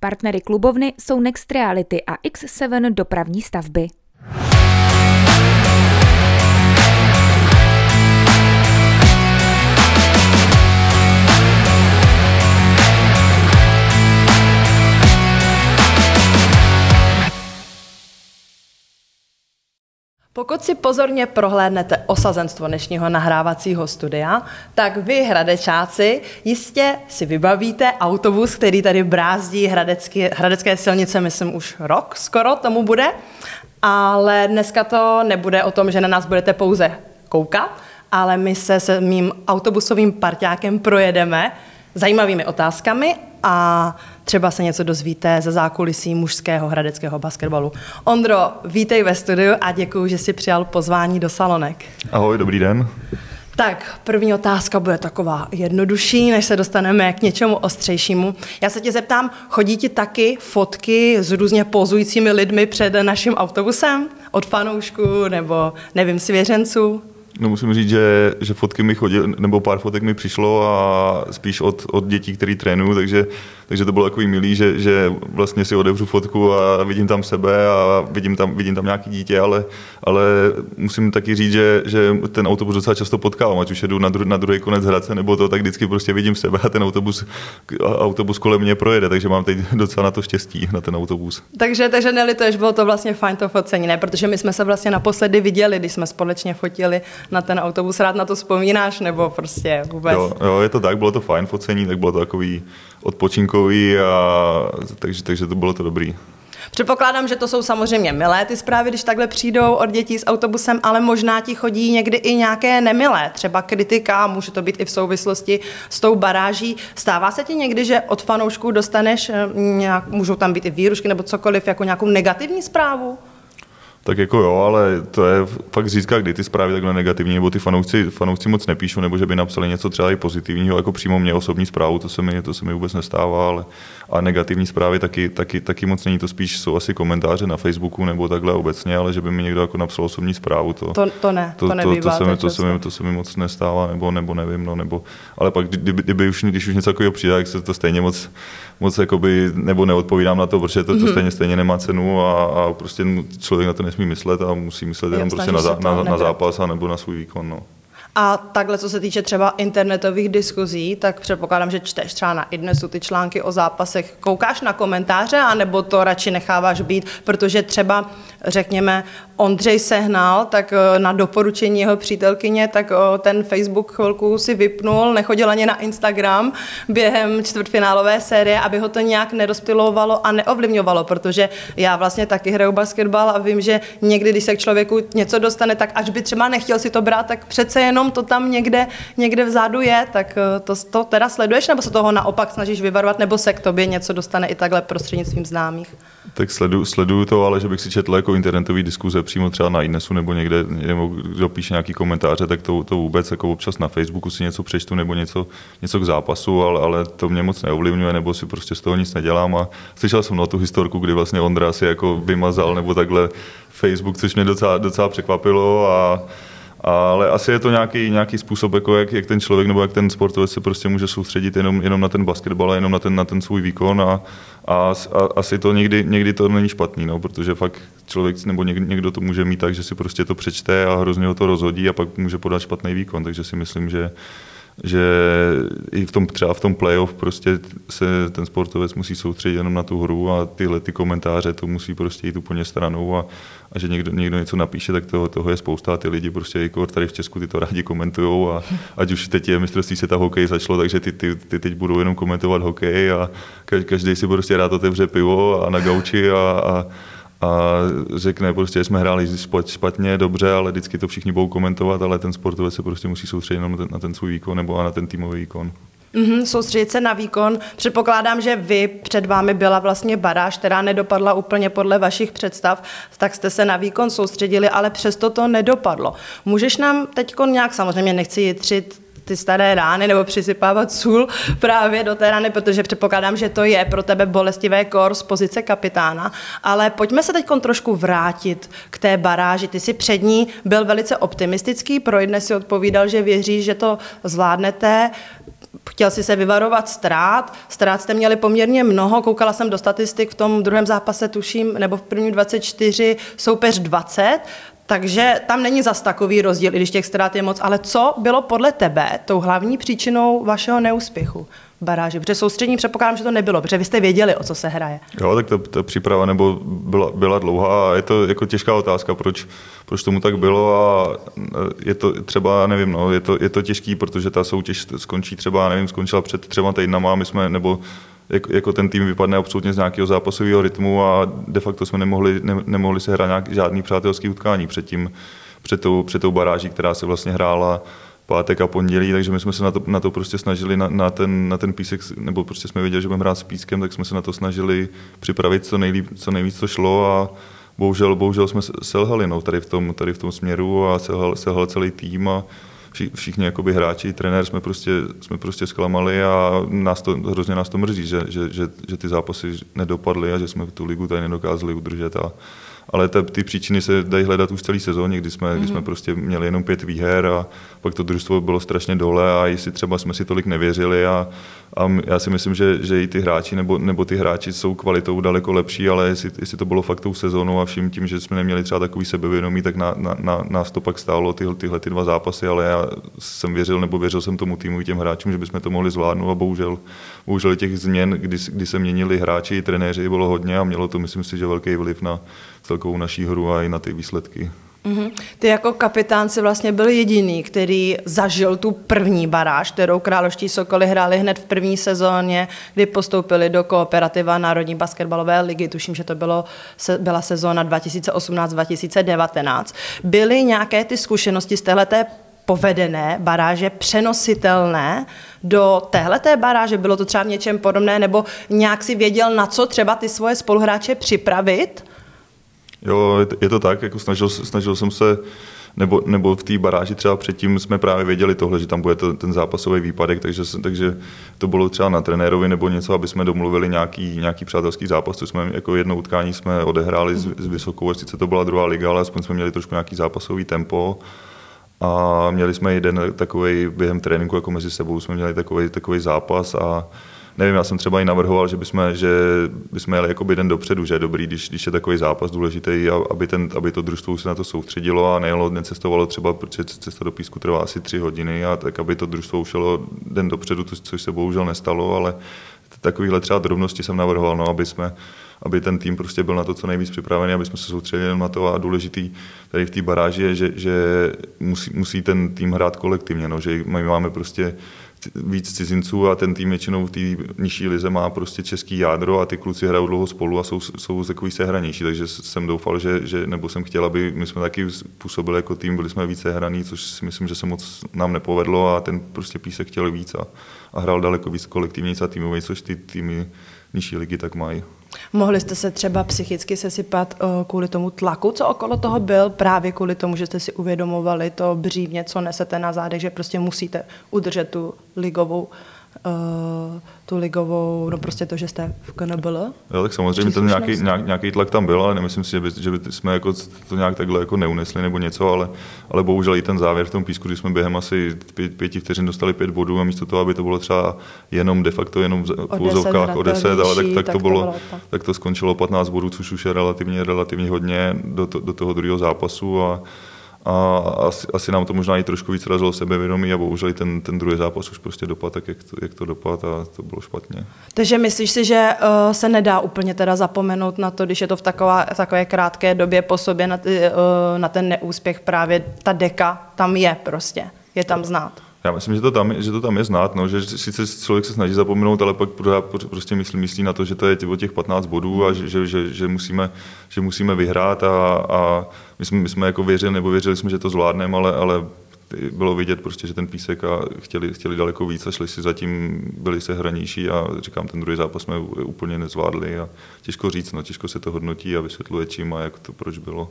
Partnery klubovny jsou Next Reality a X7 dopravní stavby. Pokud si pozorně prohlédnete osazenstvo dnešního nahrávacího studia, tak vy, hradečáci, jistě si vybavíte autobus, který tady brázdí hradecké, hradecké silnice, myslím už rok skoro tomu bude, ale dneska to nebude o tom, že na nás budete pouze koukat, ale my se s mým autobusovým parťákem projedeme zajímavými otázkami a třeba se něco dozvíte ze zákulisí mužského hradeckého basketbalu. Ondro, vítej ve studiu a děkuji, že jsi přijal pozvání do Salonek. Ahoj, dobrý den. Tak, první otázka bude taková jednodušší, než se dostaneme k něčemu ostřejšímu. Já se tě zeptám, chodí ti taky fotky s různě pozujícími lidmi před naším autobusem? Od fanoušků nebo, nevím, svěřenců? No musím říct, že, že fotky mi chodily, nebo pár fotek mi přišlo a spíš od, od dětí, který trénují, takže takže to bylo takový milý, že, že vlastně si odevřu fotku a vidím tam sebe a vidím tam, vidím tam nějaký dítě, ale, ale musím taky říct, že, že ten autobus docela často potkávám, ať už jedu na, dru, na druhý konec Hradce nebo to, tak vždycky prostě vidím sebe a ten autobus, autobus kolem mě projede, takže mám teď docela na to štěstí, na ten autobus. Takže, takže nelituješ, bylo to vlastně fajn to focení, ne? Protože my jsme se vlastně naposledy viděli, když jsme společně fotili na ten autobus, rád na to vzpomínáš, nebo prostě vůbec? Jo, jo, je to tak, bylo to fajn focení, tak bylo to takový odpočinkový, a, takže, takže to bylo to dobrý. Předpokládám, že to jsou samozřejmě milé ty zprávy, když takhle přijdou od dětí s autobusem, ale možná ti chodí někdy i nějaké nemilé, třeba kritika, může to být i v souvislosti s tou baráží. Stává se ti někdy, že od fanoušků dostaneš, eh, nějak, můžou tam být i výrušky nebo cokoliv, jako nějakou negativní zprávu? Tak jako jo, ale to je fakt říká, kdy ty zprávy takhle negativní, nebo ty fanoušci, fanoušci moc nepíšou, nebo že by napsali něco třeba i pozitivního, jako přímo mě osobní zprávu, to se mi, to se mi vůbec nestává, ale a negativní zprávy taky, taky, taky moc není, to spíš jsou asi komentáře na Facebooku nebo takhle obecně, ale že by mi někdo jako napsal osobní zprávu, to, to, to ne, to, to, nebývá, to, se mi, to, se mi, to se mi moc nestává, nebo, nebo nevím, no, nebo, ale pak kdyby, kdyby už, když už něco takového přijde, tak se to stejně moc, moc jakoby, nebo neodpovídám na to, protože to, to mm-hmm. stejně, stejně nemá cenu a, a prostě člověk na to nesmí myslet a musí myslet jenom prostě na, na, na zápas a nebo na svůj výkon. No. A takhle, co se týče třeba internetových diskuzí, tak předpokládám, že čteš třeba na idnesu ty články o zápasech. Koukáš na komentáře, anebo to radši necháváš být, protože třeba, řekněme, Ondřej Sehnal, tak eh, na doporučení jeho přítelkyně, tak eh, ten Facebook chvilku si vypnul, nechodil ani na Instagram během čtvrtfinálové série, aby ho to nějak nerozptilovalo a neovlivňovalo, protože já vlastně taky hraju basketbal a vím, že někdy, když se k člověku něco dostane, tak až by třeba nechtěl si to brát, tak přece jenom to tam někde, někde vzadu je, tak eh, to, to teda sleduješ, nebo se toho naopak snažíš vyvarovat, nebo se k tobě něco dostane i takhle prostřednictvím známých? Tak sledu, sleduju to, ale že bych si četl jako internetový diskuze přímo třeba na Inesu nebo někde, nebo kdo píše nějaký komentáře, tak to, to vůbec jako občas na Facebooku si něco přečtu nebo něco, něco k zápasu, ale, ale to mě moc neovlivňuje, nebo si prostě z toho nic nedělám. A slyšel jsem na tu historku, kdy vlastně Ondra si jako vymazal nebo takhle Facebook, což mě docela, docela překvapilo a ale asi je to nějaký, nějaký způsob, jako jak, jak, ten člověk nebo jak ten sportovec se prostě může soustředit jenom, jenom na ten basketbal a jenom na ten, na ten svůj výkon a, a, a asi to někdy, někdy to není špatný, no, protože fakt člověk nebo někdo, někdo to může mít tak, že si prostě to přečte a hrozně ho to rozhodí a pak může podat špatný výkon, takže si myslím, že že i v tom, třeba v tom playoff prostě se ten sportovec musí soustředit jenom na tu hru a tyhle ty komentáře to musí prostě jít úplně stranou a, a že někdo, někdo něco napíše, tak toho, toho je spousta a ty lidi prostě jako tady v Česku ty to rádi komentují a ať už teď je mistrovství ta hokej začalo, takže ty, ty, ty, teď budou jenom komentovat hokej a každý si prostě rád otevře pivo a na gauči a, a a řekne prostě, jsme hráli špatně, dobře, ale vždycky to všichni budou komentovat, ale ten sportovec se prostě musí soustředit na ten, na ten svůj výkon nebo na ten týmový výkon. Mm-hmm, soustředit se na výkon. Předpokládám, že vy před vámi byla vlastně baráž, která nedopadla úplně podle vašich představ, tak jste se na výkon soustředili, ale přesto to nedopadlo. Můžeš nám teď nějak, samozřejmě nechci jitřit ty staré rány nebo přisypávat sůl právě do té rány, protože předpokládám, že to je pro tebe bolestivé kor z pozice kapitána. Ale pojďme se teď trošku vrátit k té baráži. Ty si před ní byl velice optimistický, pro jedné si odpovídal, že věří, že to zvládnete chtěl si se vyvarovat ztrát. Ztrát jste měli poměrně mnoho, koukala jsem do statistik v tom druhém zápase, tuším, nebo v prvním 24, soupeř 20, takže tam není zas takový rozdíl, i když těch ztrát je moc. Ale co bylo podle tebe tou hlavní příčinou vašeho neúspěchu? baráži? Protože soustřední předpokládám, že to nebylo, protože vy jste věděli, o co se hraje. Jo, tak ta, ta příprava nebo byla, byla dlouhá a je to jako těžká otázka, proč, proč tomu tak bylo a je to třeba, nevím, no, je to, je to těžký, protože ta soutěž skončí třeba, nevím, skončila před třema týdnama my jsme, nebo jako, ten tým vypadne absolutně z nějakého zápasového rytmu a de facto jsme nemohli, ne, nemohli se hrát nějak, žádný přátelský utkání předtím, před tou, před tou baráží, která se vlastně hrála pátek a pondělí, takže my jsme se na to, na to prostě snažili, na, na, ten, na ten písek, nebo prostě jsme věděli, že budeme hrát s pískem, tak jsme se na to snažili připravit co, nejlíp, co nejvíc to šlo a bohužel, bohužel jsme selhali no, tady, v tom, tady v tom směru a selhal, selhal celý tým a všichni jakoby hráči, trenér jsme prostě, jsme prostě zklamali a nás to, hrozně nás to mrzí, že, že, že, že ty zápasy nedopadly a že jsme tu ligu tady nedokázali udržet a, ale ta, ty příčiny se dají hledat už celý sezóně, kdy jsme, mm-hmm. kdy jsme mhm. prostě měli jenom pět výher a pak to družstvo bylo strašně dole a jestli třeba jsme si tolik nevěřili a, a já si myslím, že, že i ty hráči nebo, nebo ty hráči jsou kvalitou daleko lepší, ale jestli, jestli to bylo fakt tou sezónou a vším tím, že jsme neměli třeba takový sebevědomí, tak na, na, na, nás to pak stálo ty, tyhle ty dva zápasy, ale já jsem věřil nebo věřil jsem tomu týmu i těm hráčům, že bychom to mohli zvládnout a bohužel, bohužel těch změn, kdy, kdy se měnili hráči i trenéři, bylo hodně a mělo to, myslím si, že velký vliv na celkovou naší hru a i na ty výsledky. Mm-hmm. Ty jako kapitán si vlastně byl jediný, který zažil tu první baráž, kterou Králoští Sokoly hráli hned v první sezóně, kdy postoupili do kooperativa Národní basketbalové ligy. Tuším, že to bylo, byla sezóna 2018-2019. Byly nějaké ty zkušenosti z téhleté povedené baráže přenositelné do téhleté baráže? Bylo to třeba v něčem podobné, nebo nějak si věděl, na co třeba ty svoje spoluhráče připravit? Jo, je to tak, jako snažil, snažil jsem se, nebo, nebo v té baráži třeba předtím jsme právě věděli tohle, že tam bude to, ten zápasový výpadek, takže, takže to bylo třeba na trenérovi nebo něco, aby jsme domluvili nějaký, nějaký přátelský zápas, co jsme jako jedno utkání jsme odehráli s, s Vysokou, sice to byla druhá liga, ale aspoň jsme měli trošku nějaký zápasový tempo. A měli jsme jeden takový během tréninku, jako mezi sebou jsme měli takový, takový zápas a nevím, já jsem třeba i navrhoval, že bychom, že bychom jeli jako den dopředu, že je dobrý, když, když je takový zápas důležitý, aby, ten, aby to družstvo se na to soustředilo a nejelo, necestovalo třeba, protože cesta do písku trvá asi tři hodiny, a tak aby to družstvo ušelo den dopředu, což se bohužel nestalo, ale takovýhle třeba drobnosti jsem navrhoval, no, aby jsme aby ten tým prostě byl na to co nejvíc připravený, aby jsme se soustředili na to a důležitý tady v té baráži je, že, že musí, musí, ten tým hrát kolektivně, no, že my máme prostě víc cizinců a ten tým většinou v té nižší lize má prostě český jádro a ty kluci hrajou dlouho spolu a jsou, jsou takový sehranější, takže jsem doufal, že, že, nebo jsem chtěl, aby my jsme taky působili jako tým, byli jsme více hraní, což si myslím, že se moc nám nepovedlo a ten prostě písek chtěl víc a, a hrál daleko víc kolektivně a týmový, což ty týmy nižší ligy tak mají. Mohli jste se třeba psychicky sesypat uh, kvůli tomu tlaku, co okolo toho byl, právě kvůli tomu, že jste si uvědomovali to břímě, co nesete na zádech, že prostě musíte udržet tu ligovou uh, tu ligovou, no prostě to, že jste v KNBL? Jo, tak samozřejmě ten nějaký, nějak, nějaký tlak tam byl, ale nemyslím si, že by, že by jsme jako to nějak takhle jako neunesli nebo něco, ale, ale bohužel i ten závěr v tom písku, když jsme během asi pět, pěti vteřin dostali pět bodů a místo toho, aby to bylo třeba jenom de facto jenom v úzovkách o deset, ale tak, tak, tak, to bylo, to bylo tak to skončilo 15 bodů, což už je relativně, relativně hodně do, to, do toho druhého zápasu a a asi, asi nám to možná i trošku víc razilo sebevědomí a bohužel ten, ten druhý zápas už prostě dopad tak, jak to, jak to dopad a to bylo špatně. Takže myslíš si, že uh, se nedá úplně teda zapomenout na to, když je to v taková, takové krátké době po sobě na, ty, uh, na ten neúspěch právě ta deka tam je prostě, je tam znát. Já myslím, že to tam, že to tam je znát, no, že sice člověk se snaží zapomenout, ale pak prostě myslí, myslí na to, že to je o těch 15 bodů a že, že, že, že, musíme, že musíme vyhrát a, a my, jsme, my jsme jako věřili, nebo věřili jsme, že to zvládneme, ale, ale bylo vidět prostě, že ten písek a chtěli, chtěli daleko víc a šli si zatím, byli se hranější a říkám, ten druhý zápas jsme úplně nezvládli a těžko říct, no, těžko se to hodnotí a vysvětluje čím a jak to proč bylo.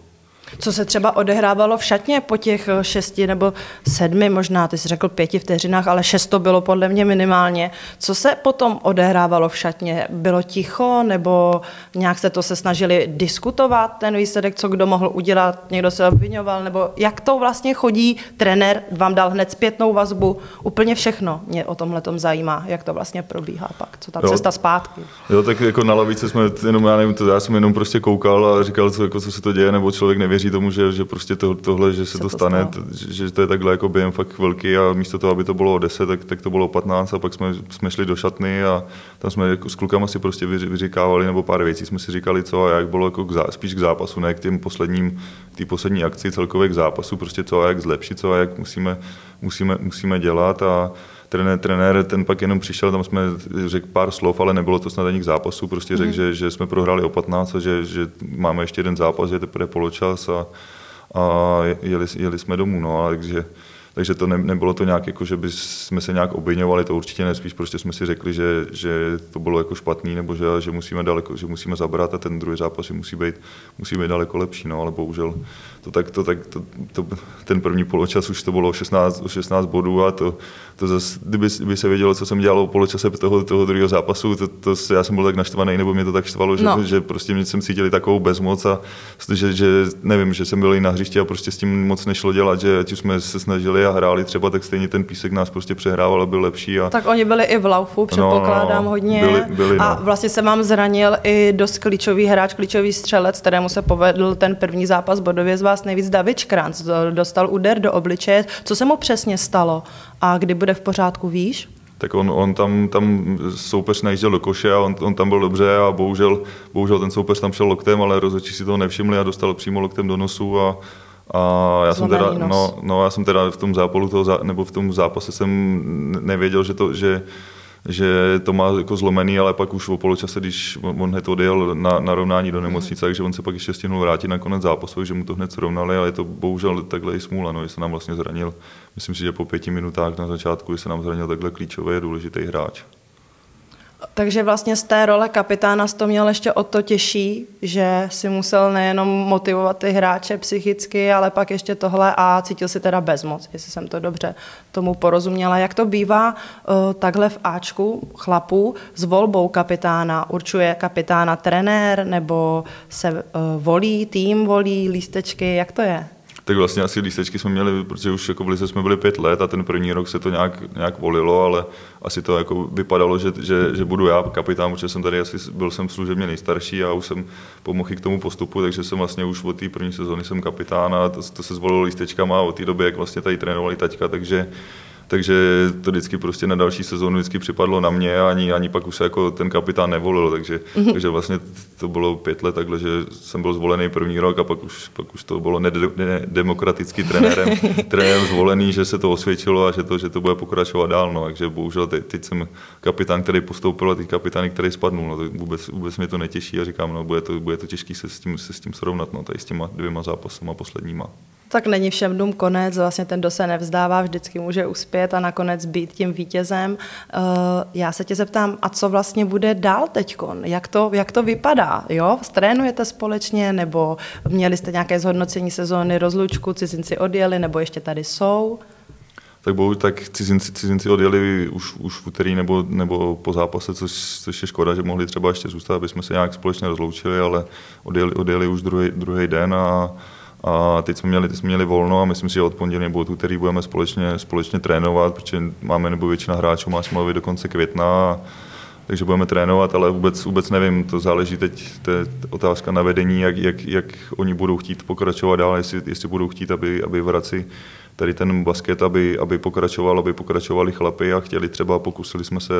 Co se třeba odehrávalo v šatně po těch eh, šesti nebo sedmi, možná ty jsi řekl pěti vteřinách, ale šest to bylo podle mě minimálně. Co se potom odehrávalo v šatně? Bylo ticho nebo nějak se to se snažili diskutovat, ten výsledek, co kdo mohl udělat, někdo se obvinoval, nebo jak to vlastně chodí, trenér vám dal hned zpětnou vazbu, úplně všechno mě o tomhle tom zajímá, jak to vlastně probíhá pak, co ta Jo. cesta zpátky. Jo, tak jako na lavice jsme jenom, já nevím, to, já jsem jenom prostě koukal a říkal, co, jako, co se to děje, nebo člověk nevěří tomu, že, že prostě to, tohle, že se, Se to to stane, stalo. t, že, to je takhle jako během fakt velký a místo toho, aby to bylo o 10, tak, tak to bylo o 15 a pak jsme, jsme šli do šatny a tam jsme jako s klukama si prostě vyříkávali, nebo pár věcí jsme si říkali, co a jak bylo jako k zá, spíš k zápasu, ne k těm posledním, k té poslední akci celkově k zápasu, prostě co a jak zlepšit, co a jak musíme, musíme, musíme dělat a trenér, trenér, ten pak jenom přišel, tam jsme řekl pár slov, ale nebylo to snad ani k zápasu, prostě řekl, že, že jsme prohráli o 15 a že, že máme ještě jeden zápas, že je teprve poločas a, a jeli, jeli jsme domů, no, a takže, takže to ne, nebylo to nějak jako, že by jsme se nějak obvinovali, to určitě ne, spíš prostě jsme si řekli, že, že to bylo jako špatný, nebo že, že musíme daleko, že musíme zabrat a ten druhý zápas musí být, musí být daleko lepší, no, ale bohužel to tak, to, tak to, to, ten první poločas už to bylo o 16, o 16 bodů a to, to zase, kdyby, kdyby se vědělo, co jsem dělal o poločase toho, toho druhého zápasu, to, to, já jsem byl tak naštvaný, nebo mě to tak štvalo, že, No. no. že prostě mě jsem cítili takovou bezmoc a že, že, nevím, že jsem byl i na hřišti a prostě s tím moc nešlo dělat, že ať už jsme se snažili a hráli třeba, tak stejně ten písek nás prostě přehrával a byl lepší. A, Tak oni byli i v laufu, předpokládám no, hodně. byli- byli, a no. vlastně se vám zranil i dost klíčový hráč, klíčový střelec, kterému se povedl ten první zápas bodově z vás nejvíc David Škranc. Dostal úder do obličeje. Co se mu přesně stalo? A kdy bude v pořádku, víš? tak on, on tam, tam soupeř najížděl do koše a on, on tam byl dobře a bohužel, bohužel ten soupeř tam šel loktem, ale rozhodčí si toho nevšimli a dostal přímo loktem do nosu a, a já jsem teda, nos. no, no, já jsem teda v tom zápalu toho, nebo v tom zápase jsem nevěděl, že to, že, že to má jako zlomený, ale pak už o poločase, když on hned odjel na, na rovnání do nemocnice, takže on se pak ještě stihnul vrátit na konec zápasu, že mu to hned srovnali, ale je to bohužel takhle i smůla, no, že se nám vlastně zranil, myslím si, že po pěti minutách na začátku, že se nám zranil takhle klíčový a důležitý hráč. Takže vlastně z té role kapitána to měl ještě o to těžší, že si musel nejenom motivovat ty hráče psychicky, ale pak ještě tohle a cítil si teda bezmoc, jestli jsem to dobře tomu porozuměla. Jak to bývá uh, takhle v Ačku chlapů s volbou kapitána? Určuje kapitána trenér nebo se uh, volí, tým volí, lístečky, jak to je? Tak vlastně asi lístečky jsme měli, protože už jako v Lize jsme byli pět let a ten první rok se to nějak, nějak volilo, ale asi to jako vypadalo, že, že, že budu já kapitán, protože jsem tady asi byl jsem služebně nejstarší a už jsem pomohl k tomu postupu, takže jsem vlastně už od té první sezóny jsem kapitán a to, to se zvolilo lístečkama od té doby, jak vlastně tady trénovali taťka, takže takže to vždycky prostě na další sezónu vždycky připadlo na mě a ani, ani pak už se jako ten kapitán nevolil, takže, mm-hmm. takže vlastně to bylo pět let takhle, že jsem byl zvolený první rok a pak už, pak už to bylo nedemokraticky trenérem, trenérem zvolený, že se to osvědčilo a že to, že to bude pokračovat dál, no, takže bohužel teď, teď jsem kapitán, který postoupil a teď kapitán, který spadnul, no, to vůbec, vůbec mě to netěší a říkám, no, bude to, bude to těžký se s tím, se s tím srovnat, no, tady s těma dvěma zápasama posledníma. Tak není všem dům konec, vlastně ten, kdo se nevzdává, vždycky může uspět a nakonec být tím vítězem. Uh, Já se tě zeptám, a co vlastně bude dál teďkon? Jak to, jak to vypadá? Jo? Trénujete společně, nebo měli jste nějaké zhodnocení sezóny, rozlučku, cizinci odjeli, nebo ještě tady jsou? Tak bohužel tak cizinci, cizinci odjeli už, už v úterý nebo, nebo po zápase, což, což je škoda, že mohli třeba ještě zůstat, aby jsme se nějak společně rozloučili, ale odjeli, odjeli už druhý, druhý den a, a teď jsme měli, teď jsme měli volno a myslím si, že od pondělí nebo od úterý budeme společně, společně trénovat, protože máme nebo většina hráčů má smlouvy do konce května a, takže budeme trénovat, ale vůbec, vůbec nevím, to záleží teď, to je otázka na vedení, jak, jak, jak oni budou chtít pokračovat dál, jestli, jestli budou chtít, aby, aby v Hradci tady ten basket, aby, aby pokračoval, aby pokračovali chlapy a chtěli třeba, pokusili jsme se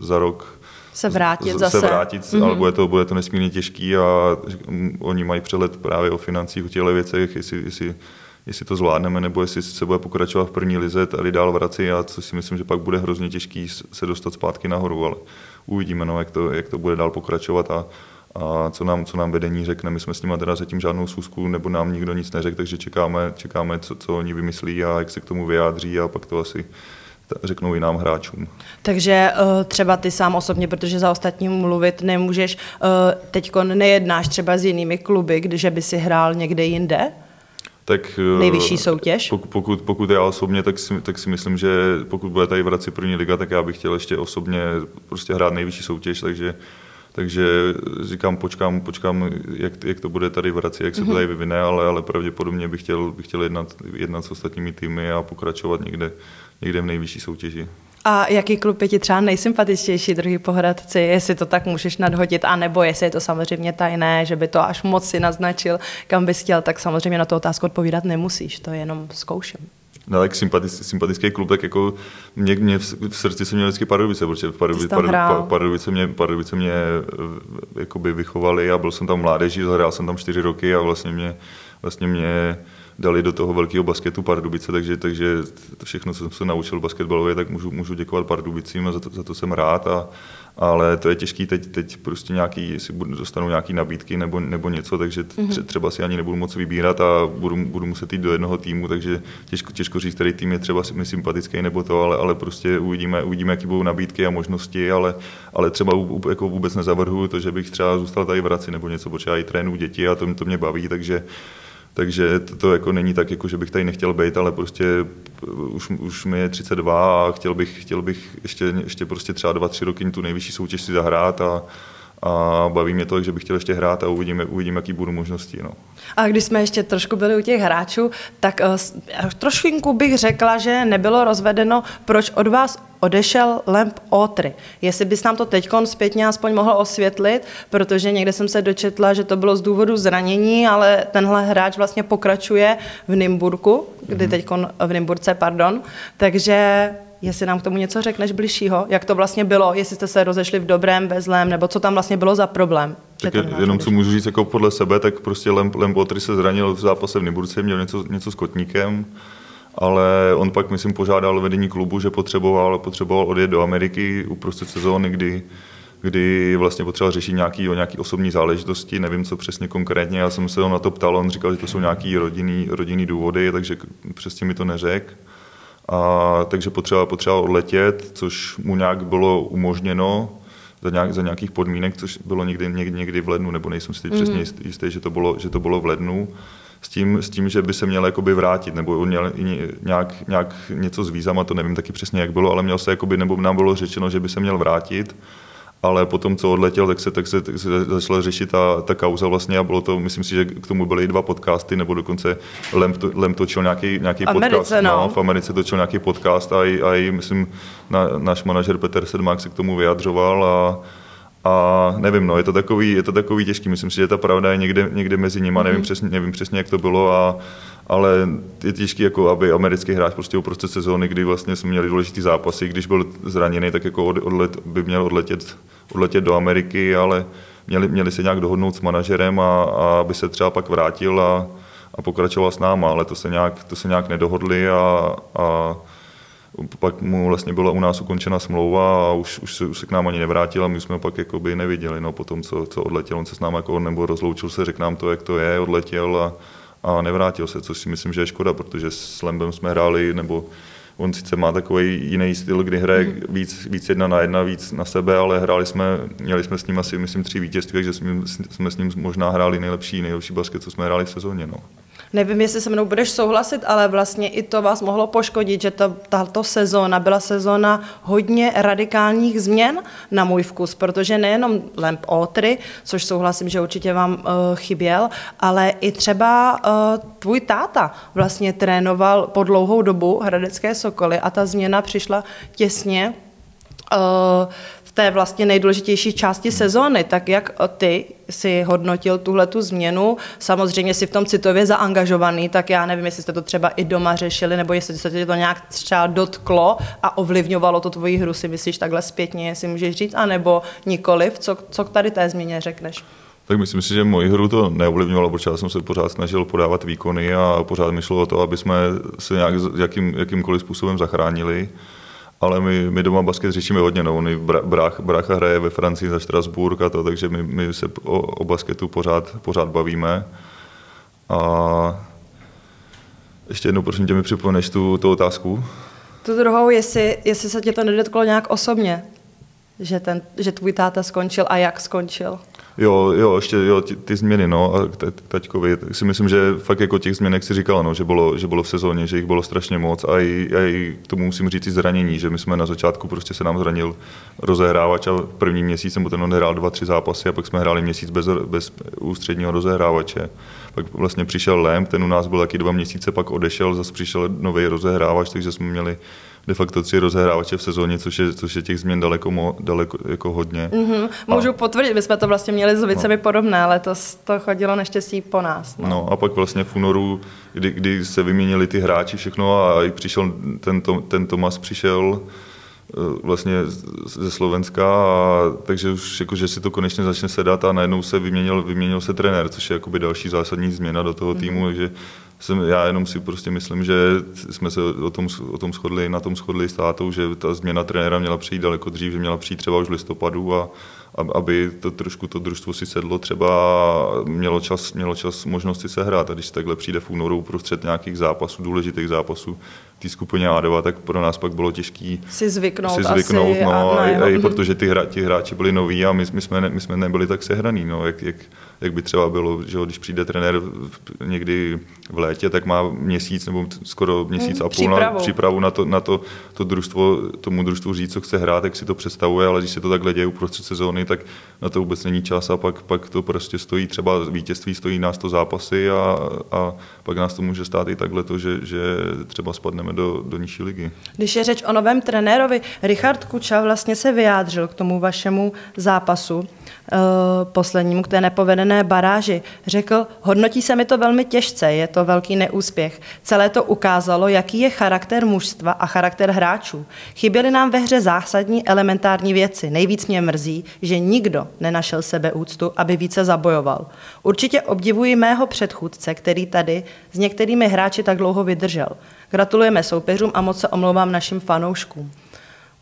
za rok Se vrátit zase. se vrátit, mm-hmm. ale bude to, bude to nesmírně těžký a oni mají přehled právě o financích, o těchto věcech, jestli, jestli, jestli to zvládneme, nebo jestli se bude pokračovat v první lize, tady dál v Hradci a co si myslím, že pak bude hrozně těžký se dostat zpátky nahoru, ale uvidíme, no, jak, to, jak to bude dál pokračovat a, a co nám, co nám vedení řekne. My jsme s nimi teda zatím žádnou schůzku, nebo nám nikdo nic neřekl, takže čekáme, čekáme co, co oni vymyslí a jak se k tomu vyjádří a pak to asi řeknou i nám hráčům. Takže eh, třeba ty sám osobně, protože za ostatním mluvit nemůžeš, teď nejednáš třeba s jinými kluby, když by si hrál někde jinde? tak, Nejvyšší soutěž? Pokud, pokud, pokud já osobně, tak si, tak si myslím, že pokud bude tady v Hradci první liga, tak já bych chtěl ještě osobně prostě hrát nejvyšší soutěž, takže takže říkám, počkám, počkám jak, jak to bude tady v Hradci, jak se to tady vyvine, ale, ale pravděpodobně bych chtěl, bych chtěl jednat, jednat s ostatními týmy a pokračovat někde, někde v nejvyšší soutěži. A jaký klub je ti třeba nejsympatičtější druhý pohradci, jestli to tak můžeš nadhodit, anebo jestli je to samozřejmě tajné, že by to až moc si naznačil, kam bys chtěl, tak samozřejmě na tu otázku odpovídat nemusíš, to je jenom zkouším. No tak sympatický, sympatický klub, tak jako mě, mě v, v srdci jsem měl vždycky Pardubice, protože v Pardubice, Pardubice, Pardubice mě, Pardubice mě eh, jakoby vychovali a byl jsem tam mládeží, hrál jsem tam čtyři roky a vlastně mě, vlastně mě dali do toho velkého basketu Pardubice, takže, takže to všechno, co jsem se naučil basketbalově, tak můžu, můžu děkovat Pardubicím a za to, za to jsem rád. A, ale to je těžký teď, teď prostě nějaký, jestli dostanu nějaký nabídky nebo, nebo něco, takže mhm. třeba si ani nebudu moc vybírat a budu, budu muset jít do jednoho týmu, takže těžko, těžko říct, který tým je třeba mi sympatický nebo to, ale, ale prostě uvidíme, uvidíme, jaký budou nabídky a možnosti, ale, ale třeba jako vůbec nezavrhuju to, že bych třeba zůstal tady v Hradci nebo něco, protože já i trénu děti a to, to mě baví, takže takže to, to jako není tak, jako že bych tady nechtěl být, ale prostě už, už mi je 32 a chtěl bych, chtěl bych ještě, ještě prostě třeba dva, tři roky tu nejvyšší soutěž si zahrát a, a baví mě to, že bych chtěl ještě hrát a uvidíme, uvidíme jaký budou možnosti. No. A když jsme ještě trošku byli u těch hráčů, tak uh, trošku bych řekla, že nebylo rozvedeno, proč od vás odešel Lamp Otry. Jestli bys nám to teď zpětně aspoň mohl osvětlit, protože někde jsem se dočetla, že to bylo z důvodu zranění, ale tenhle hráč vlastně pokračuje v Nymburku, kdy mm-hmm. teď v Nymburce, pardon. Takže jestli nám k tomu něco řekneš bližšího, jak to vlastně bylo, jestli jste se rozešli v dobrém, ve zlém, nebo co tam vlastně bylo za problém. Tak je, jenom co můžu říct jako podle sebe, tak prostě Lem, Lem se zranil v zápase v Nyburce, měl něco, něco s kotníkem, ale on pak, myslím, požádal vedení klubu, že potřeboval, potřeboval odjet do Ameriky uprostřed sezóny, kdy kdy vlastně potřeboval řešit nějaký, o nějaký osobní záležitosti, nevím, co přesně konkrétně, já jsem se ho na to ptal, on říkal, že to jsou nějaký rodinný, rodinný důvody, takže přesně mi to neřekl. A, takže potřeboval, potřeboval odletět, což mu nějak bylo umožněno za, nějak, za nějakých podmínek, což bylo někdy, někdy, někdy v lednu, nebo nejsem si mm-hmm. přesně jistý, jistý, že to bylo, že to bylo v lednu s tím, s tím, že by se měl jakoby vrátit, nebo měl nějak, nějak něco s vízama, to nevím taky přesně, jak bylo, ale měl se, jakoby, nebo nám bylo řečeno, že by se měl vrátit ale potom, co odletěl, tak se, tak se, tak se začala řešit ta, ta kauza vlastně a bylo to, myslím si, že k tomu byly i dva podcasty, nebo dokonce Lem, to, Lem točil nějaký, nějaký Americe, podcast. No. no. v Americe točil nějaký podcast a i, a i myslím, na, náš manažer Petr Sedmák se k tomu vyjadřoval a, a nevím, no, je to takový, je to takový těžký. Myslím si, že ta pravda je někde, někde mezi nimi. Mm-hmm. Nevím, přesně, nevím přesně, jak to bylo a ale je těžké, jako aby americký hráč prostě uprostřed sezóny, kdy vlastně jsme měli důležitý zápasy, když byl zraněný, tak jako odlet, by měl odletět, odletět do Ameriky, ale měli, měli se nějak dohodnout s manažerem a, a aby se třeba pak vrátil a, a pokračoval s náma, ale to se nějak, to se nějak nedohodli a, a pak mu vlastně byla u nás ukončena smlouva a už, už, se, už se k nám ani nevrátil a my jsme ho pak jakoby neviděli, no potom, co, co odletěl, on se s námi jako nebo rozloučil se, řekl nám to, jak to je, odletěl a, a nevrátil se, což si myslím, že je škoda, protože s Lembem jsme hráli, nebo on sice má takový jiný styl, kdy hraje mm. víc, víc jedna na jedna, víc na sebe, ale hráli jsme, měli jsme s ním asi, myslím, tři vítězství, takže jsme, jsme s ním možná hráli nejlepší, nejlepší basket, co jsme hráli v sezóně. No. Nevím, jestli se mnou budeš souhlasit, ale vlastně i to vás mohlo poškodit, že to, tato sezóna byla sezóna hodně radikálních změn na můj vkus, protože nejenom Lamp Otry, což souhlasím, že určitě vám uh, chyběl, ale i třeba uh, tvůj táta vlastně trénoval po dlouhou dobu Hradecké Sokoly a ta změna přišla těsně uh, té vlastně nejdůležitější části sezóny, tak jak ty si hodnotil tuhle tu změnu, samozřejmě si v tom citově zaangažovaný, tak já nevím, jestli jste to třeba i doma řešili, nebo jestli se tě to nějak třeba dotklo a ovlivňovalo to tvoji hru, si myslíš takhle zpětně, jestli můžeš říct, anebo nikoliv, co, co k tady té změně řekneš? Tak myslím si, že moji hru to neovlivňovalo, protože já jsem se pořád snažil podávat výkony a pořád mi šlo o to, aby jsme se nějak jakým, jakýmkoliv způsobem zachránili ale my, my doma basket řešíme hodně, no, on brách, brácha hraje ve Francii za Strasburg a to, takže my, my se o, o basketu pořád, pořád bavíme. A ještě jednou, prosím tě, mi připomeneš tu, tu otázku. Tu druhou, jestli, jestli se tě to nedotklo nějak osobně, že, ten, že tvůj táta skončil a jak skončil? Jo, jo, ještě jo, ty, ty změny, no, a taťkovi, tak si myslím, že fakt jako těch změn, jak jsi říkal, no, že bylo, že bylo v sezóně, že jich bylo strašně moc a i, a i k tomu musím říct i zranění, že my jsme na začátku prostě se nám zranil rozehrávač a první měsíc ten on hrál dva, tři zápasy a pak jsme hráli měsíc bez, bez ústředního rozehrávače. Pak vlastně přišel Lem, ten u nás byl taky dva měsíce, pak odešel, zase přišel nový rozehrávač, takže jsme měli de facto tři rozehrávače v sezóně, což je, což je těch změn daleko, mo, daleko jako hodně. Mm-hmm. Můžu a... potvrdit, my jsme to vlastně měli s Vicemi no. podobné, ale to, to chodilo naštěstí po nás. No. no a pak vlastně v únoru, kdy, kdy se vyměnili ty hráči všechno a i přišel ten, ten Tomas přišel, eh, vlastně ze Slovenska, a, takže už jako, že si to konečně začne sedat a najednou se vyměnil, vyměnil se trenér, což je jakoby další zásadní změna do toho týmu, mm-hmm. takže jsem, já jenom si prostě myslím, že jsme se o tom, o tom shodli, na tom shodli s tátou, že ta změna trenéra měla přijít daleko dřív, že měla přijít třeba už v listopadu a, aby to trošku to družstvo si sedlo třeba mělo čas, mělo čas možnosti se hrát. A když takhle přijde v únoru prostřed nějakých zápasů, důležitých zápasů, té skupině A2, tak pro nás pak bylo těžké si zvyknout, si zvyknout asi no, a, a, a, i protože ty, hra, ti hráči byli noví a my, my, jsme, ne, my jsme nebyli tak sehraný, no, jak, jak, jak by třeba bylo, že když přijde trenér někdy v létě, tak má měsíc nebo skoro měsíc hmm, a půl na přípravu na to, na to, to družstvo, tomu družstvu říct, co chce hrát, jak si to představuje, ale když se to takhle děje uprostřed sezóny, tak na to vůbec není čas a pak, pak to prostě stojí třeba vítězství, stojí nás to zápasy a, a pak nás to může stát i takhle to, že, že třeba spadneme do, do nižší ligy. Když je řeč o novém trenérovi, Richard Kuča vlastně se vyjádřil k tomu vašemu zápasu poslednímu k té nepovedené baráži. Řekl, hodnotí se mi to velmi těžce, je to velký neúspěch. Celé to ukázalo, jaký je charakter mužstva a charakter hráčů. Chyběly nám ve hře zásadní elementární věci. Nejvíc mě mrzí, že nikdo nenašel sebeúctu, aby více zabojoval. Určitě obdivuji mého předchůdce, který tady s některými hráči tak dlouho vydržel. Gratulujeme soupeřům a moc se omlouvám našim fanouškům.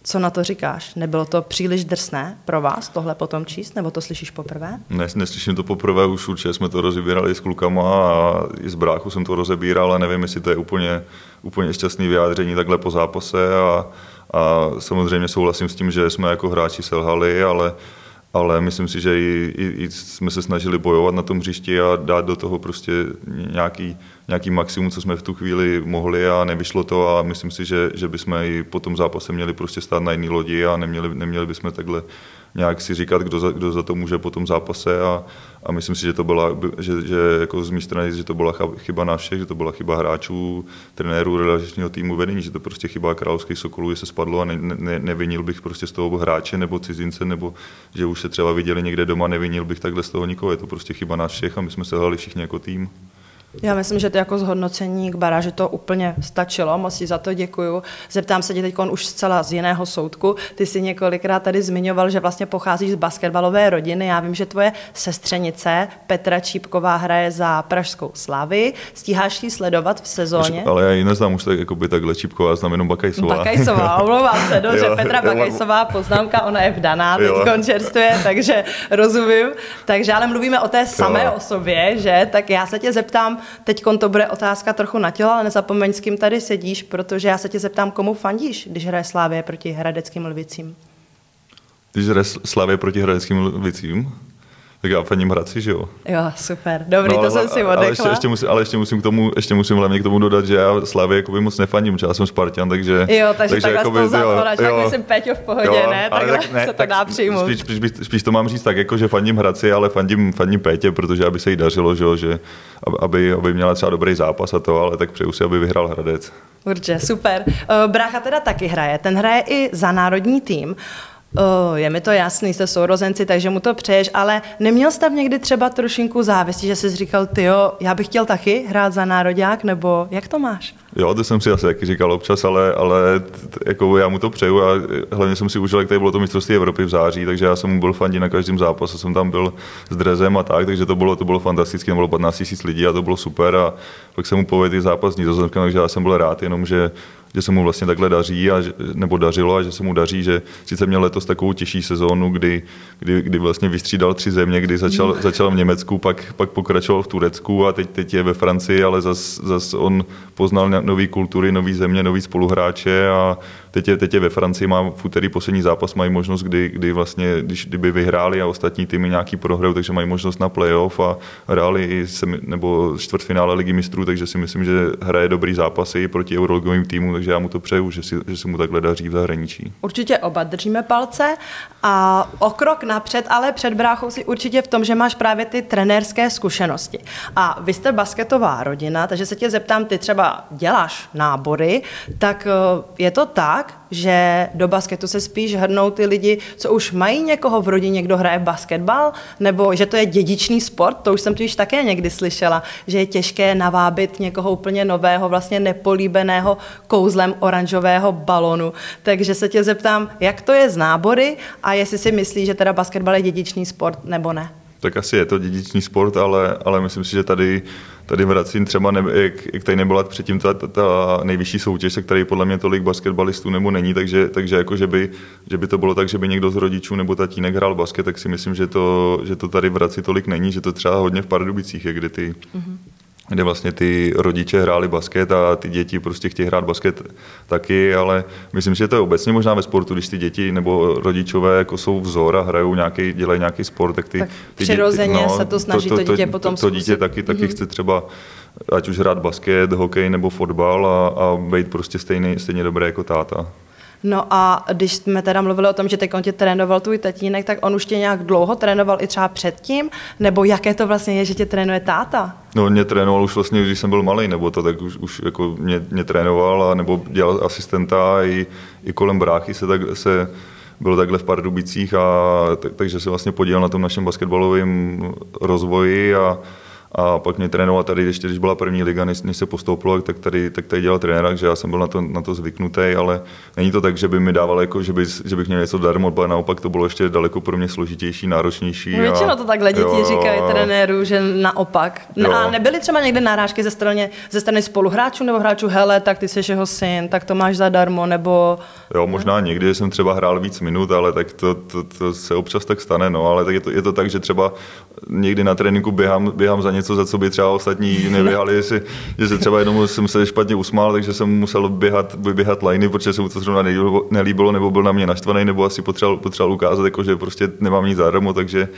Co na to říkáš? Nebylo to příliš drsné pro vás tohle potom číst, nebo to slyšíš poprvé? Ne, neslyším to poprvé, už určitě jsme to rozebírali s klukama a i z bráchu jsem to rozebíral a nevím, jestli to je úplně, úplně šťastný vyjádření takhle po zápase a, a samozřejmě souhlasím s tím, že jsme jako hráči selhali, ale ale myslím si, že i, i, i jsme se snažili bojovat na tom hřišti a dát do toho prostě nějaký, nějaký maximum, co jsme v tu chvíli mohli a nevyšlo to a myslím si, že, že bychom i po tom zápase měli prostě stát na jiný lodi a neměli, neměli bychom takhle nějak si říkat, kdo za, kdo za to může po tom zápase a, a myslím si, že to byla, že, že jako z mé strany, že to byla chyba na všech, že to byla chyba hráčů, trenérů, relačního týmu vedení, že to prostě chyba královských sokolů, že se spadlo a ne, ne, nevinil bych prostě z toho hráče nebo cizince, nebo že už se třeba viděli někde doma, nevinil bych takhle z toho nikoho, je to prostě chyba na všech a my jsme se hlali všichni jako tým. Já myslím, že to jako zhodnocení k baráži to úplně stačilo, moc ti za to děkuju. Zeptám se tě teď už zcela z jiného soudku. Ty jsi několikrát tady zmiňoval, že vlastně pocházíš z basketbalové rodiny. Já vím, že tvoje sestřenice Petra Čípková hraje za Pražskou Slavy. Stíháš ji sledovat v sezóně? Ale já ji neznám už tak, jako by takhle Čípková, znám jenom Bakajsová. Bakajsová, omlouvám se, dobře, jo, Petra Bakajsová, poznámka, ona je vdaná, teď čerstvě, takže rozumím. Takže ale mluvíme o té samé jo. osobě, že? Tak já se tě zeptám, Teď to bude otázka trochu na tělo, ale nezapomeň, s kým tady sedíš, protože já se tě zeptám, komu fandíš, když hraje Slávě proti Hradeckým Lvicím. Když hraje Slávě proti Hradeckým Lvicím? Tak já fandím Hradci, že jo? Jo, super. Dobrý, no, to jsem si odekla. Ale ještě, ještě, musím, ale ještě musím k tomu, ještě musím hlavně k tomu dodat, že já Slavě jakoby moc nefandím, že já jsem Spartan, takže... Jo, takže, takže takhle jakoby, z toho jo, jo, myslím Peťo v pohodě, jo, ne? Takhle tak, ne, se to tak dá přijmout. Spíš, spíš, spíš, to mám říct tak, jako, že fandím Hradci, ale fandím, fandím Pétě, protože aby se jí dařilo, že, že aby, aby měla třeba dobrý zápas a to, ale tak přeju si, aby vyhrál Hradec. Určitě, super. Eh, Brácha teda taky hraje, ten hraje i za národní tým. Oh, je mi to jasný, jste sourozenci, takže mu to přeješ, ale neměl jsi tam někdy třeba trošinku závisti, že jsi říkal, ty jo, já bych chtěl taky hrát za národák, nebo jak to máš? Jo, to jsem si asi taky říkal občas, ale, ale jako já mu to přeju a hlavně jsem si užil, jak tady bylo to mistrovství Evropy v září, takže já jsem mu byl fandí na každém zápase, jsem tam byl s drezem a tak, takže to bylo, to bylo fantastické, bylo 15 000 lidí a to bylo super a pak jsem mu povedl zápas s takže já jsem byl rád, jenom že že se mu vlastně takhle daří, a, nebo dařilo a že se mu daří, že sice měl letos takovou těžší sezónu, kdy, kdy, kdy vlastně vystřídal tři země, kdy začal, mm. začal v Německu, pak, pak pokračoval v Turecku a teď, teď je ve Francii, ale zas, zas on poznal nové kultury, nové země, nový spoluhráče a teď je, teď je ve Francii, má v úterý poslední zápas, mají možnost, kdy, kdy vlastně, když, kdyby vyhráli a ostatní týmy nějaký prohrou, takže mají možnost na playoff a hráli i semi, nebo čtvrtfinále ligy mistrů, takže si myslím, že hraje dobrý zápasy proti euroligovým týmům, takže já mu to přeju, že, si, že se mu takhle daří v zahraničí. Určitě oba držíme palce a o krok napřed, ale před bráchou si určitě v tom, že máš právě ty trenérské zkušenosti. A vy jste basketová rodina, takže se tě zeptám, ty třeba děláš nábory, tak eh, je to tak, že do basketu se spíš hrnou ty lidi, co už mají někoho v rodině, kdo hraje basketbal, nebo že to je dědičný sport, to už jsem totiž také někdy slyšela, že je těžké navábit někoho úplně nového, vlastně nepolíbeného kouzlem oranžového balonu. Takže se tě zeptám, jak to je z nábory a jestli si myslíš, že teda basketbal je dědičný sport nebo ne? Tak asi je to dědičný sport, ale, ale myslím si, že tady tady v Hradci třeba, ne, jak, jak tady nebyla předtím ta, ta, ta nejvyšší soutěž, tak tady podle mě tolik basketbalistů nebo není, takže, takže jako, že by, že by to bylo tak, že by někdo z rodičů nebo tatínek hrál basket, tak si myslím, že to, že to tady v tolik není, že to třeba hodně v Pardubicích je, kde ty, mm-hmm kde vlastně ty rodiče hráli basket a ty děti prostě chtějí hrát basket taky, ale myslím, že to je obecně možná ve sportu, když ty děti nebo rodičové jako jsou vzor a hrajou nějaký, dělají nějaký sport, tak ty, tak ty přirozeně děti, no, se to snaží to, to, to dítě potom to, to dítě taky, taky mm-hmm. chce třeba ať už hrát basket, hokej nebo fotbal a, a být prostě stejný, stejně dobré jako táta. No a když jsme teda mluvili o tom, že teď on tě trénoval tvůj tatínek, tak on už tě nějak dlouho trénoval i třeba předtím? Nebo jaké to vlastně je, že tě trénuje táta? No mě trénoval už vlastně, když jsem byl malý, nebo to tak už, už jako mě, mě trénoval, a nebo dělal asistenta i, i kolem bráchy se, tak, se bylo takhle v Pardubicích a tak, takže se vlastně podílel na tom našem basketbalovém rozvoji a a pak mě trénoval tady, ještě když byla první liga, než, než se postoupilo, tak tady, tak tady dělal trenéra, takže já jsem byl na to, na to zvyknutý, ale není to tak, že by mi dával, jako, že, by, že bych měl něco darmo, ale naopak to bylo ještě daleko pro mě složitější, náročnější. No, většinou to takhle děti jo, říkají trenéru, že naopak. No, a nebyly třeba někde nárážky ze strany, ze strany spoluhráčů nebo hráčů, hele, tak ty jsi jeho syn, tak to máš zadarmo, nebo... Jo, možná někdy jsem třeba hrál víc minut, ale tak to, to, to se občas tak stane, no, ale tak je to, je to tak, že třeba někdy na tréninku běhám, běhám za něco, za co by třeba ostatní neběhali, že se třeba jenom jsem se špatně usmál, takže jsem musel běhat, vyběhat liney, protože se mu to zrovna nelíbilo, nebo byl na mě naštvaný, nebo asi potřeboval, potřeboval ukázat, jako, že prostě nemám nic zadarmo, takže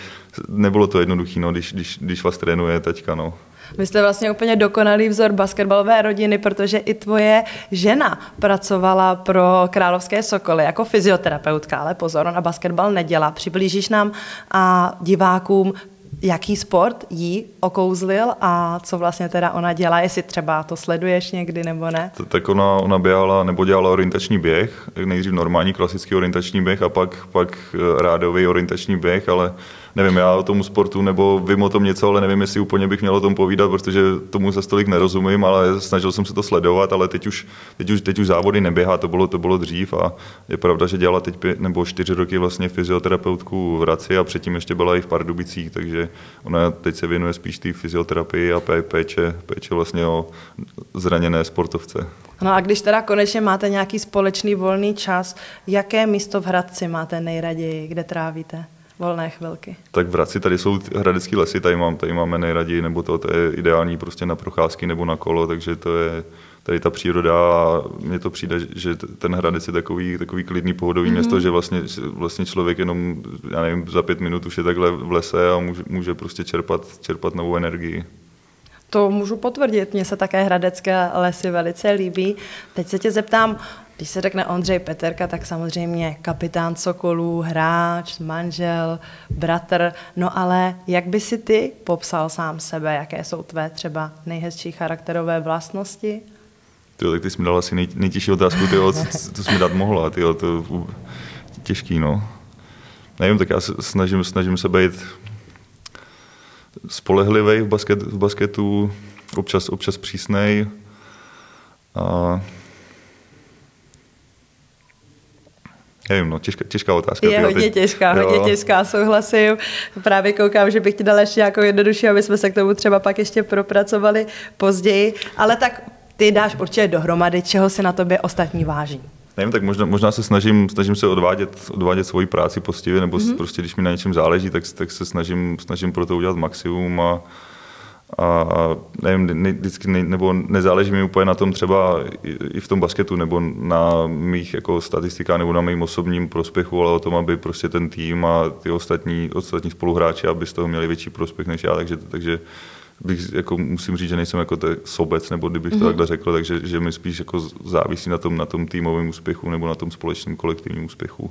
nebylo to jednoduché, no, když, když, když vás trénuje teďka. No. Vy jste vlastně úplně dokonalý vzor basketbalové rodiny, protože i tvoje žena pracovala pro Královské Sokoly jako fyzioterapeutka, ale pozor, na basketbal nedělá. Přiblížíš nám a divákům jaký sport jí okouzlil a co vlastně teda ona dělá, jestli třeba to sleduješ někdy nebo ne? Tak ona, ona běhala nebo dělala orientační běh, nejdřív normální klasický orientační běh a pak, pak eh, rádový orientační běh, ale nevím, já o tomu sportu, nebo vím o tom něco, ale nevím, jestli úplně bych měl o tom povídat, protože tomu za stolik nerozumím, ale snažil jsem se to sledovat, ale teď už, teď už, teď už závody neběhá, to bylo, to bylo dřív a je pravda, že dělala teď pě, nebo čtyři roky vlastně fyzioterapeutku v Raci a předtím ještě byla i v Pardubicích, takže ona teď se věnuje spíš té fyzioterapii a péče, péče vlastně o zraněné sportovce. No a když teda konečně máte nějaký společný volný čas, jaké místo v Hradci máte nejraději, kde trávíte? Volné chvilky. Tak v Hradci tady jsou hradecké lesy, tady, mám, tady máme nejraději, nebo to, to je ideální prostě na procházky nebo na kolo, takže to je tady ta příroda a mně to přijde, že ten Hradec je takový, takový klidný pohodový mm-hmm. město, že vlastně, vlastně člověk jenom, já nevím, za pět minut už je takhle v lese a může, může prostě čerpat, čerpat novou energii. To můžu potvrdit, mně se také hradecké lesy velice líbí. Teď se tě zeptám, když se řekne Ondřej Peterka, tak samozřejmě kapitán Sokolů, hráč, manžel, bratr. No ale jak by si ty popsal sám sebe? Jaké jsou tvé třeba nejhezčí charakterové vlastnosti? Tyjo, tak ty jsi mi dal asi nej, nejtěžší otázku, tyjo, co, co jsi mi dát mohla, tyjo, to těžký, no. Nevím, tak já snažím, snažím se být spolehlivý v, basket, v basketu, občas, občas přísnej. A Nevím, no, těžká, těžká otázka. Je hodně těžká, jo. hodně těžká, souhlasím. Právě koukám, že bych ti dala ještě nějakou jednodušší, aby jsme se k tomu třeba pak ještě propracovali později. Ale tak ty dáš určitě dohromady, čeho si na tobě ostatní váží. Nevím, tak možná, možná se snažím, snažím se odvádět, odvádět svoji práci postivě, nebo mm-hmm. prostě když mi na něčem záleží, tak, tak se snažím, snažím pro to udělat maximum a, a nevím, ne, vždycky ne, nebo nezáleží mi úplně na tom třeba i, i v tom basketu nebo na mých jako statistikách nebo na mým osobním prospěchu, ale o tom, aby prostě ten tým a ty ostatní, ostatní spoluhráči, aby z toho měli větší prospěch než já, takže, takže bych, jako musím říct, že nejsem jako te sobec, nebo kdybych to mm-hmm. takhle řekl, takže že mi spíš jako závisí na tom, na tom týmovém úspěchu nebo na tom společném kolektivním úspěchu.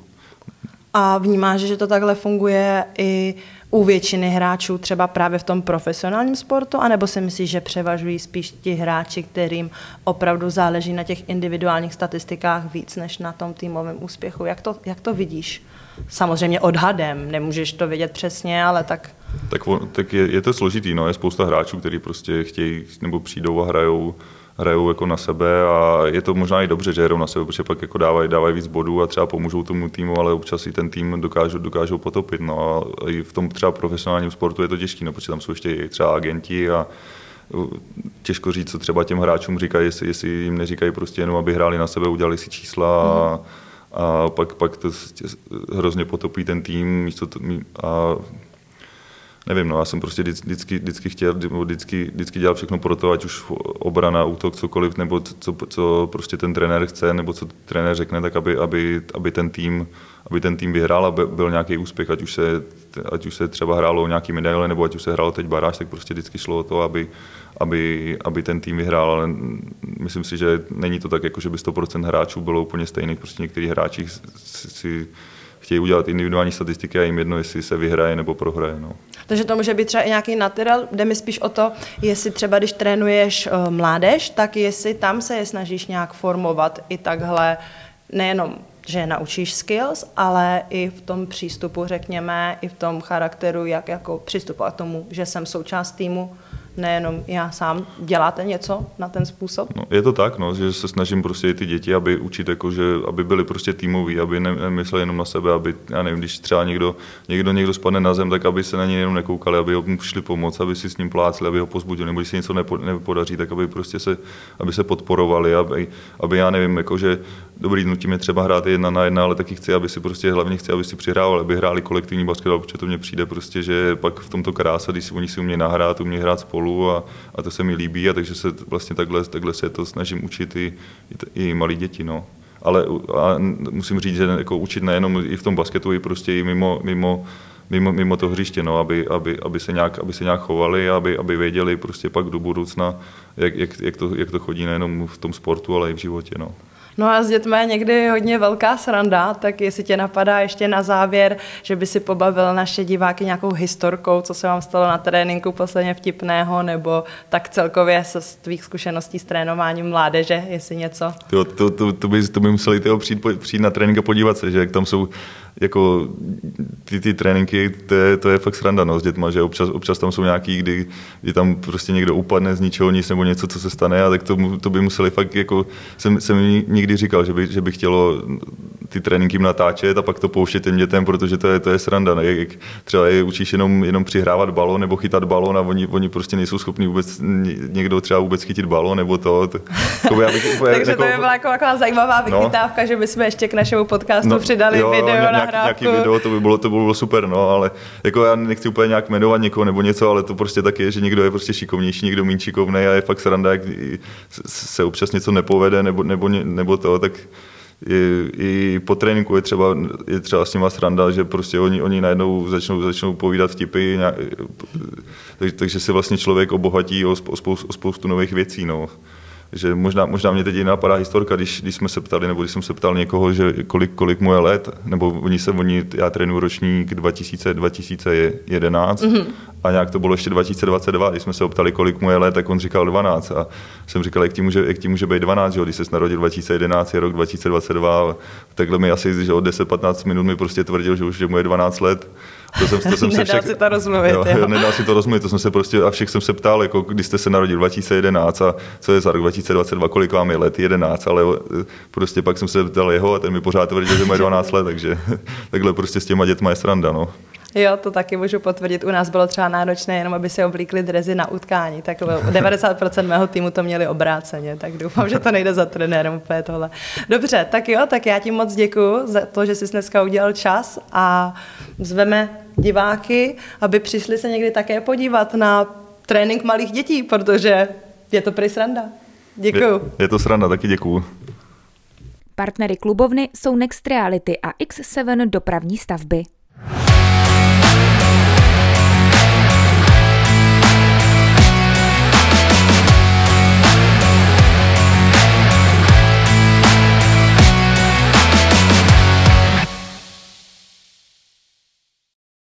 A vnímáš, že to takhle funguje i u většiny hráčů třeba právě v tom profesionálním sportu, anebo si myslíš, že převažují spíš ti hráči, kterým opravdu záleží na těch individuálních statistikách víc než na tom týmovém úspěchu? Jak to, jak to vidíš? Samozřejmě odhadem, nemůžeš to vědět přesně, ale tak... Tak, tak je, je to složitý, no. je spousta hráčů, kteří prostě chtějí nebo přijdou a hrajou hrajou jako na sebe a je to možná i dobře, že hrajou na sebe, protože pak jako dávají, dávají víc bodů a třeba pomůžou tomu týmu, ale občas i ten tým dokážou, dokážou potopit. No a i v tom třeba profesionálním sportu je to těžké, no, protože tam jsou ještě i třeba agenti a těžko říct, co třeba těm hráčům říkají, jestli, jestli jim neříkají prostě jenom, aby hráli na sebe, udělali si čísla a, a pak, pak to hrozně potopí ten tým místo to, a nevím, no, já jsem prostě vždycky, vždycky chtěl, vždycky, vždycky dělal všechno pro to, ať už obrana, útok, cokoliv, nebo co, co prostě ten trenér chce, nebo co trenér řekne, tak aby, aby, aby ten tým aby ten tým vyhrál a byl nějaký úspěch, ať už se, ať už se třeba hrálo o nějaký medaile, nebo ať už se hrálo teď baráž, tak prostě vždycky šlo o to, aby, aby, aby ten tým vyhrál, ale myslím si, že není to tak, jako že by 100% hráčů bylo úplně stejných, prostě někteří hráči si, si chtějí udělat individuální statistiky a jim jedno, jestli se vyhraje nebo prohraje. No. Takže to může být třeba i nějaký natural, jde mi spíš o to, jestli třeba když trénuješ uh, mládež, tak jestli tam se je snažíš nějak formovat i takhle, nejenom že naučíš skills, ale i v tom přístupu, řekněme, i v tom charakteru, jak jako přistupovat k tomu, že jsem součást týmu, nejenom já sám. Děláte něco na ten způsob? No, je to tak, no, že se snažím prostě ty děti, aby učit, jako, že, aby byli prostě týmoví, aby nemysleli jenom na sebe, aby, já nevím, když třeba někdo, někdo, někdo spadne na zem, tak aby se na něj jenom nekoukali, aby mu šli pomoct, aby si s ním plácli, aby ho pozbudili, nebo když se něco nepo, nepodaří, tak aby prostě se, aby se podporovali, aby, aby já nevím, jako, že dobrý, nutíme třeba hrát jedna na jedna, ale taky chci, aby si prostě hlavně chci, aby si přihrávali, aby hráli kolektivní basketbal, protože to mně přijde prostě, že pak v tomto krása, když oni si umějí nahrát, umějí hrát spolu, spolu a, a to se mi líbí a takže se vlastně takhle, takhle se to snažím učit i, i, i malí děti. No. Ale a musím říct, že jako učit nejenom i v tom basketu, i prostě i mimo, mimo mimo, mimo to hřiště, no, aby, aby, aby, se nějak, aby se nějak chovali, aby, aby věděli prostě pak do budoucna, jak, jak, jak, to, jak to chodí nejenom v tom sportu, ale i v životě. No. No a s dětmi je někdy hodně velká sranda, tak jestli tě napadá ještě na závěr, že by si pobavil naše diváky nějakou historkou, co se vám stalo na tréninku posledně vtipného, nebo tak celkově se z tvých zkušeností s trénováním mládeže, jestli něco? To, to, to, to, by, to by museli přijít, přijít na trénink a podívat se, že jak tam jsou jako ty, ty tréninky, to je, to je fakt sranda no, s dětma, že občas, občas tam jsou nějaký, kdy, kdy tam prostě někdo upadne z ničeho nic nebo něco, co se stane a tak to, to by museli fakt, jako jsem, jsem nikdy říkal, že by, že by chtělo ty tréninky natáčet a pak to pouštět těm dětem, protože to je, to je sranda. Ne? Jak třeba je učíš jenom, jenom přihrávat balon nebo chytat balon a oni, oni prostě nejsou schopni vůbec někdo třeba vůbec chytit balon nebo to. to jako já bych úplně, Takže jako, to by byla jako taková zajímavá no. vychytávka, no, že bychom ještě k našemu podcastu no, přidali jo, video nějak, nahrávku. Nějaký video, to by bylo, to by bylo super, no, ale jako já nechci úplně nějak jmenovat někoho nebo něco, ale to prostě tak je, že někdo je prostě šikovnější, někdo méně šikovný a je fakt sranda, jak se občas něco nepovede nebo, nebo, nebo to, tak i, i po tréninku je třeba, je třeba s nima sranda, že prostě oni, oni najednou začnou, začnou povídat vtipy, nějak, takže, takže se vlastně člověk obohatí o, spoustu, o spoustu nových věcí. No že možná, možná mě teď napadá historka, když, když jsme se ptali, nebo když jsem se ptal někoho, že kolik, kolik mu je let, nebo oni se, oni, já trénuji ročník 2000, 2011 mm-hmm. a nějak to bylo ještě 2022, když jsme se optali, kolik mu je let, tak on říkal 12 a jsem říkal, jak ti může, jak ti může být 12, že když se narodil 2011, je rok 2022, takhle mi asi, že od 10-15 minut mi prostě tvrdil, že už že mu je 12 let to jsem, to jsem se však, si to rozmluvit. Jo, jo. Nedá si to rozmluvit, to jsem se prostě, a všech jsem se ptal, jako když jste se narodil 2011 a co je za rok 2022, kolik vám je let, 11, ale eh, prostě pak jsem se ptal jeho a ten mi pořád tvrdil, že má 12 let, takže takhle prostě s těma dětma je sranda, no. Jo, to taky můžu potvrdit. U nás bylo třeba náročné jenom, aby si oblíkli drezy na utkání. Tak 90% mého týmu to měli obráceně, tak doufám, že to nejde za trenérem úplně tohle. Dobře, tak jo, tak já ti moc děkuji za to, že jsi dneska udělal čas a zveme diváky, aby přišli se někdy také podívat na trénink malých dětí, protože je to prý sranda. Děkuju. Je, je to sranda, taky děkuju. Partnery klubovny jsou Next Reality a X7 dopravní stavby.